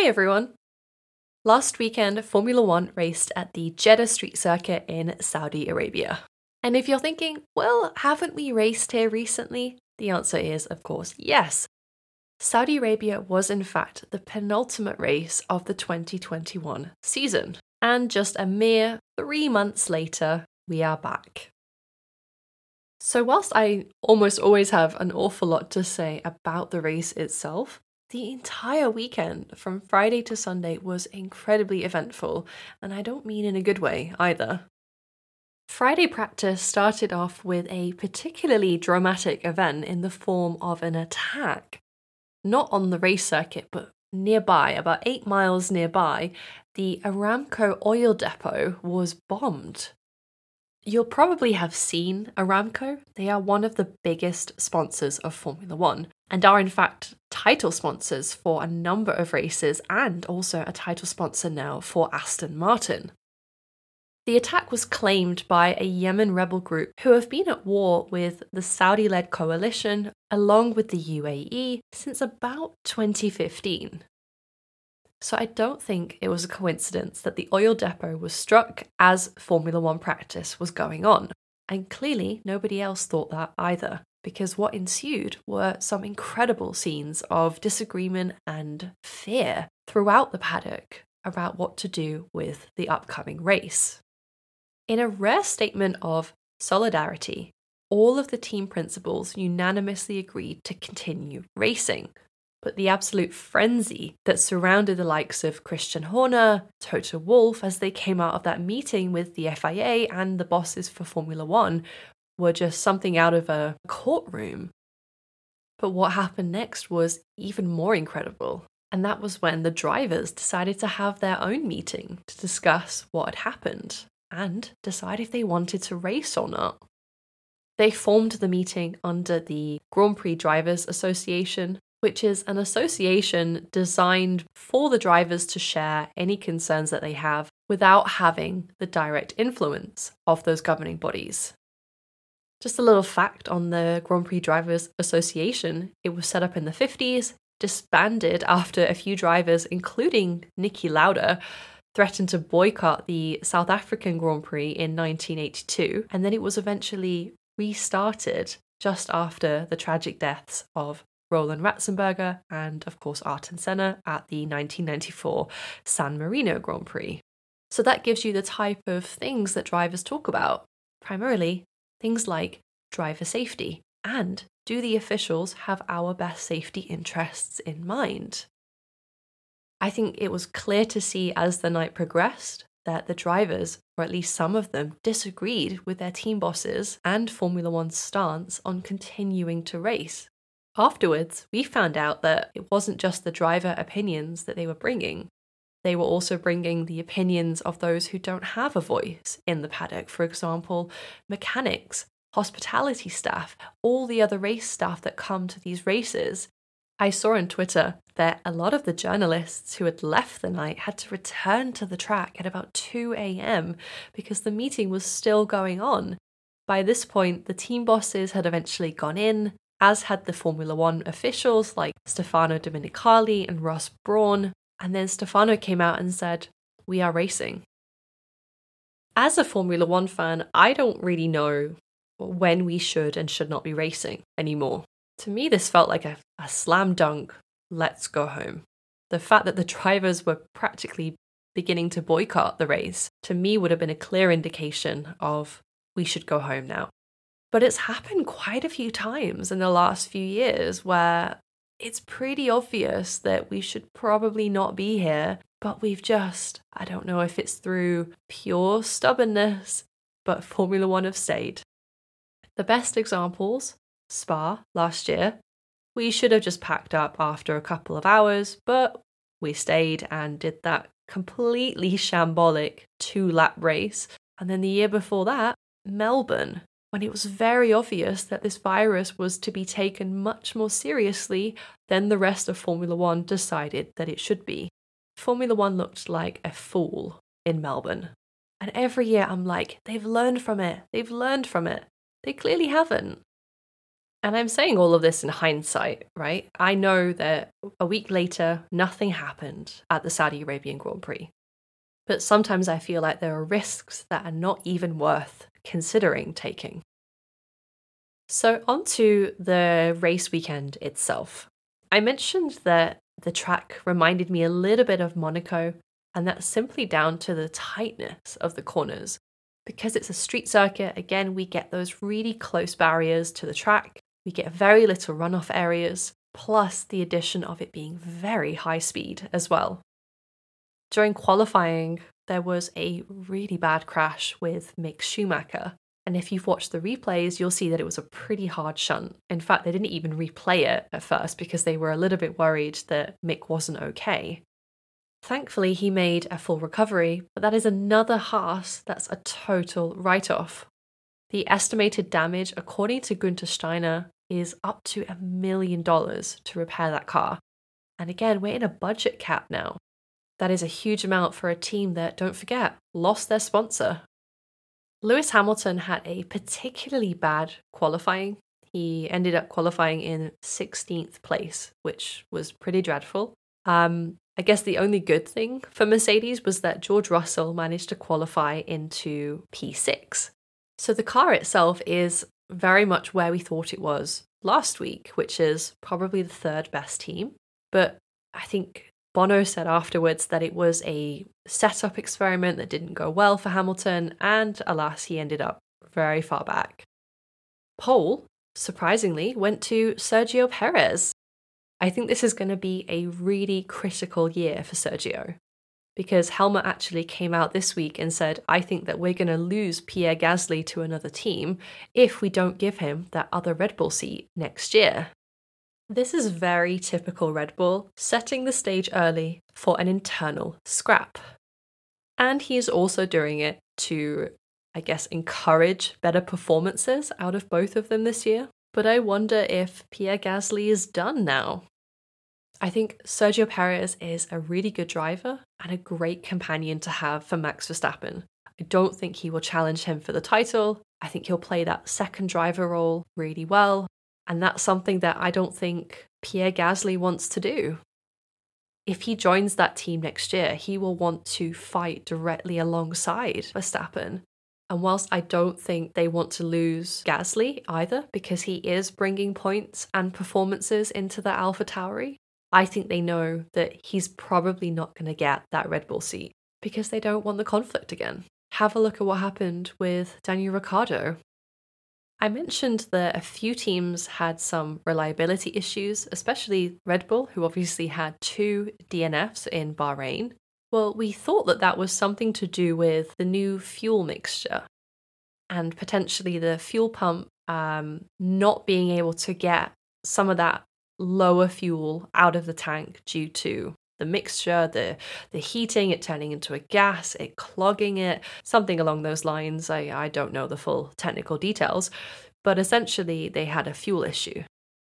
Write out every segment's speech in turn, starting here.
Hey everyone! Last weekend, Formula One raced at the Jeddah Street Circuit in Saudi Arabia. And if you're thinking, well, haven't we raced here recently? The answer is, of course, yes. Saudi Arabia was, in fact, the penultimate race of the 2021 season. And just a mere three months later, we are back. So, whilst I almost always have an awful lot to say about the race itself, the entire weekend from Friday to Sunday was incredibly eventful, and I don't mean in a good way either. Friday practice started off with a particularly dramatic event in the form of an attack. Not on the race circuit, but nearby, about eight miles nearby, the Aramco oil depot was bombed. You'll probably have seen Aramco. They are one of the biggest sponsors of Formula One and are, in fact, title sponsors for a number of races and also a title sponsor now for Aston Martin. The attack was claimed by a Yemen rebel group who have been at war with the Saudi led coalition along with the UAE since about 2015. So I don't think it was a coincidence that the oil depot was struck as Formula One practice was going on. And clearly, nobody else thought that either, because what ensued were some incredible scenes of disagreement and fear throughout the paddock about what to do with the upcoming race. In a rare statement of solidarity, all of the team principals unanimously agreed to continue racing, but the absolute frenzy that surrounded the likes of Christian Horner, Toto Wolff as they came out of that meeting with the FIA and the bosses for Formula One were just something out of a courtroom. But what happened next was even more incredible. And that was when the drivers decided to have their own meeting to discuss what had happened and decide if they wanted to race or not. They formed the meeting under the Grand Prix Drivers Association, which is an association designed for the drivers to share any concerns that they have without having the direct influence of those governing bodies. Just a little fact on the Grand Prix Drivers Association it was set up in the 50s, disbanded after a few drivers, including Niki Lauda, threatened to boycott the South African Grand Prix in 1982, and then it was eventually restarted just after the tragic deaths of Roland Ratzenberger, and of course Ayrton Senna at the 1994 San Marino Grand Prix. So that gives you the type of things that drivers talk about. Primarily, things like driver safety and do the officials have our best safety interests in mind? I think it was clear to see as the night progressed that the drivers, or at least some of them, disagreed with their team bosses and Formula One's stance on continuing to race. Afterwards, we found out that it wasn't just the driver opinions that they were bringing. They were also bringing the opinions of those who don't have a voice in the paddock, for example, mechanics, hospitality staff, all the other race staff that come to these races. I saw on Twitter that a lot of the journalists who had left the night had to return to the track at about 2 a.m. because the meeting was still going on. By this point, the team bosses had eventually gone in, as had the Formula One officials like Stefano Domenicali and Ross Brawn. And then Stefano came out and said, We are racing. As a Formula One fan, I don't really know when we should and should not be racing anymore. To me, this felt like a, a slam dunk, let's go home. The fact that the drivers were practically beginning to boycott the race, to me, would have been a clear indication of we should go home now. But it's happened quite a few times in the last few years where it's pretty obvious that we should probably not be here, but we've just, I don't know if it's through pure stubbornness, but Formula One have stayed. The best examples Spa last year. We should have just packed up after a couple of hours, but we stayed and did that completely shambolic two lap race. And then the year before that, Melbourne when it was very obvious that this virus was to be taken much more seriously than the rest of Formula One decided that it should be. Formula One looked like a fool in Melbourne. And every year I'm like, they've learned from it, they've learned from it. They clearly haven't. And I'm saying all of this in hindsight, right? I know that a week later, nothing happened at the Saudi Arabian Grand Prix. But sometimes I feel like there are risks that are not even worth considering taking. So, on to the race weekend itself. I mentioned that the track reminded me a little bit of Monaco, and that's simply down to the tightness of the corners. Because it's a street circuit, again, we get those really close barriers to the track, we get very little runoff areas, plus the addition of it being very high speed as well. During qualifying, there was a really bad crash with Mick Schumacher. And if you've watched the replays, you'll see that it was a pretty hard shunt. In fact, they didn't even replay it at first because they were a little bit worried that Mick wasn't okay. Thankfully, he made a full recovery, but that is another Haas that's a total write off. The estimated damage, according to Guenther Steiner, is up to a million dollars to repair that car. And again, we're in a budget cap now. That is a huge amount for a team that, don't forget, lost their sponsor. Lewis Hamilton had a particularly bad qualifying. He ended up qualifying in 16th place, which was pretty dreadful. Um, I guess the only good thing for Mercedes was that George Russell managed to qualify into P6. So the car itself is very much where we thought it was last week, which is probably the third best team. But I think Bono said afterwards that it was a setup experiment that didn't go well for Hamilton, and alas, he ended up very far back. Pole, surprisingly, went to Sergio Perez. I think this is going to be a really critical year for Sergio because Helmut actually came out this week and said, I think that we're going to lose Pierre Gasly to another team if we don't give him that other Red Bull seat next year. This is very typical Red Bull, setting the stage early for an internal scrap. And he is also doing it to, I guess, encourage better performances out of both of them this year. But I wonder if Pierre Gasly is done now. I think Sergio Perez is a really good driver and a great companion to have for Max Verstappen. I don't think he will challenge him for the title. I think he'll play that second driver role really well. And that's something that I don't think Pierre Gasly wants to do. If he joins that team next year, he will want to fight directly alongside Verstappen. And whilst I don't think they want to lose Gasly either, because he is bringing points and performances into the Alpha Tauri, I think they know that he's probably not going to get that Red Bull seat because they don't want the conflict again. Have a look at what happened with Daniel Ricciardo I mentioned that a few teams had some reliability issues, especially Red Bull, who obviously had two DNFs in Bahrain. Well, we thought that that was something to do with the new fuel mixture and potentially the fuel pump um, not being able to get some of that lower fuel out of the tank due to the mixture, the the heating, it turning into a gas, it clogging it, something along those lines. I, I don't know the full technical details, but essentially they had a fuel issue.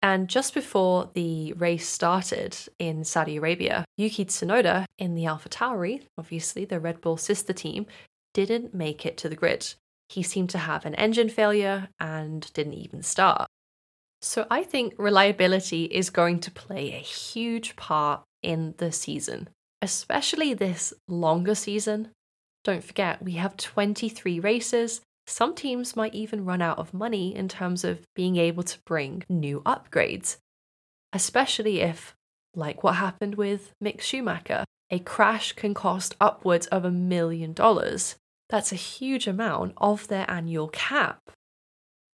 And just before the race started in Saudi Arabia, Yuki Tsunoda in the Alpha Tauri, obviously the Red Bull sister team, didn't make it to the grid. He seemed to have an engine failure and didn't even start. So I think reliability is going to play a huge part in the season, especially this longer season. Don't forget, we have 23 races. Some teams might even run out of money in terms of being able to bring new upgrades, especially if, like what happened with Mick Schumacher, a crash can cost upwards of a million dollars. That's a huge amount of their annual cap.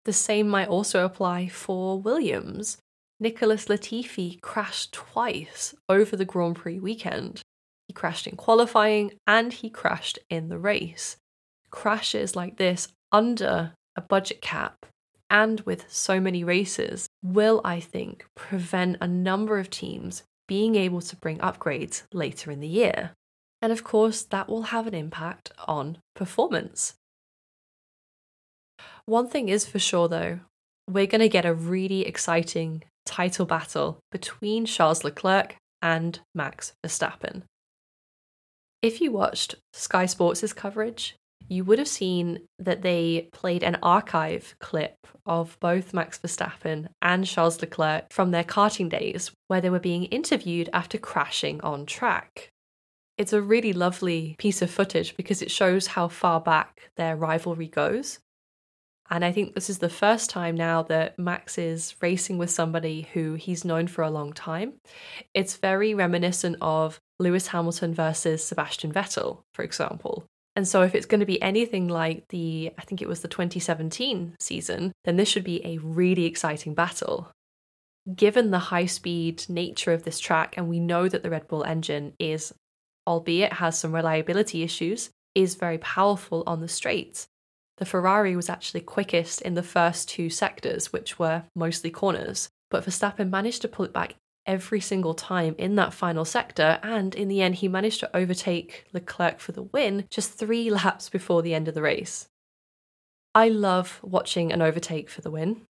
The same might also apply for Williams. Nicholas Latifi crashed twice over the Grand Prix weekend. He crashed in qualifying and he crashed in the race. Crashes like this under a budget cap and with so many races will, I think, prevent a number of teams being able to bring upgrades later in the year. And of course, that will have an impact on performance. One thing is for sure, though, we're going to get a really exciting title battle between Charles Leclerc and Max Verstappen. If you watched Sky Sports' coverage, you would have seen that they played an archive clip of both Max Verstappen and Charles Leclerc from their karting days, where they were being interviewed after crashing on track. It's a really lovely piece of footage because it shows how far back their rivalry goes. And I think this is the first time now that Max is racing with somebody who he's known for a long time. It's very reminiscent of Lewis Hamilton versus Sebastian Vettel, for example. And so, if it's going to be anything like the, I think it was the 2017 season, then this should be a really exciting battle. Given the high speed nature of this track, and we know that the Red Bull engine is, albeit has some reliability issues, is very powerful on the straights. The Ferrari was actually quickest in the first two sectors, which were mostly corners, but Verstappen managed to pull it back every single time in that final sector, and in the end, he managed to overtake Leclerc for the win just three laps before the end of the race. I love watching an overtake for the win.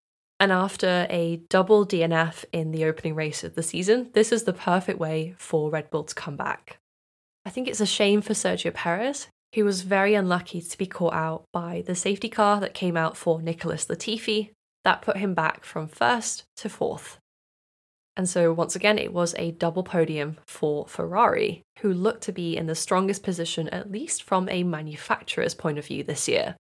And after a double DNF in the opening race of the season, this is the perfect way for Red Bull to come back. I think it's a shame for Sergio Perez, who was very unlucky to be caught out by the safety car that came out for Nicholas Latifi. That put him back from first to fourth. And so, once again, it was a double podium for Ferrari, who looked to be in the strongest position, at least from a manufacturer's point of view this year.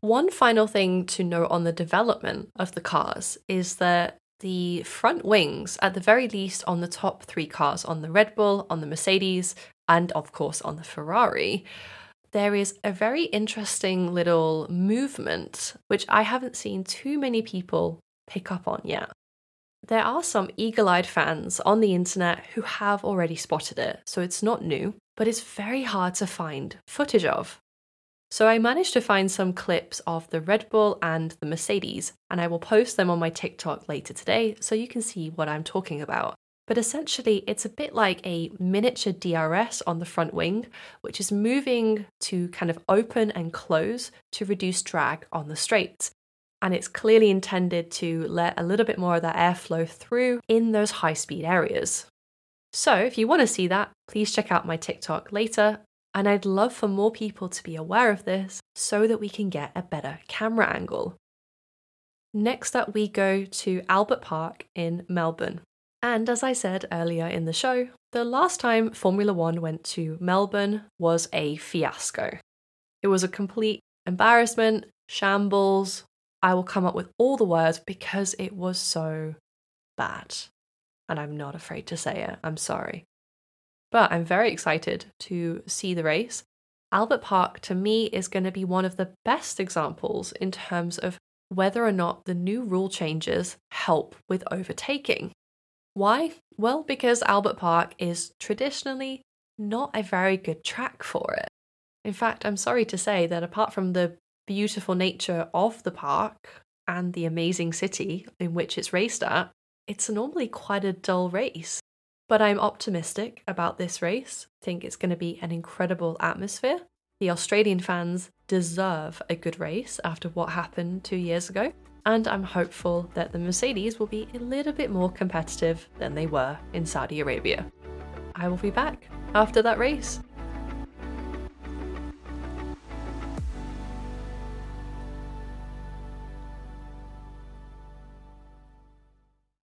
One final thing to note on the development of the cars is that the front wings, at the very least on the top three cars, on the Red Bull, on the Mercedes, and of course on the Ferrari, there is a very interesting little movement which I haven't seen too many people pick up on yet. There are some eagle eyed fans on the internet who have already spotted it, so it's not new, but it's very hard to find footage of. So I managed to find some clips of the Red Bull and the Mercedes, and I will post them on my TikTok later today so you can see what I'm talking about. But essentially, it's a bit like a miniature DRS on the front wing, which is moving to kind of open and close to reduce drag on the straights and it's clearly intended to let a little bit more of that airflow through in those high speed areas. So, if you want to see that, please check out my TikTok later. And I'd love for more people to be aware of this so that we can get a better camera angle. Next up, we go to Albert Park in Melbourne. And as I said earlier in the show, the last time Formula One went to Melbourne was a fiasco. It was a complete embarrassment, shambles, I will come up with all the words because it was so bad. And I'm not afraid to say it. I'm sorry. But I'm very excited to see the race. Albert Park, to me, is going to be one of the best examples in terms of whether or not the new rule changes help with overtaking. Why? Well, because Albert Park is traditionally not a very good track for it. In fact, I'm sorry to say that apart from the beautiful nature of the park and the amazing city in which it's raced at, it's normally quite a dull race. But I'm optimistic about this race. I think it's going to be an incredible atmosphere. The Australian fans deserve a good race after what happened two years ago. And I'm hopeful that the Mercedes will be a little bit more competitive than they were in Saudi Arabia. I will be back after that race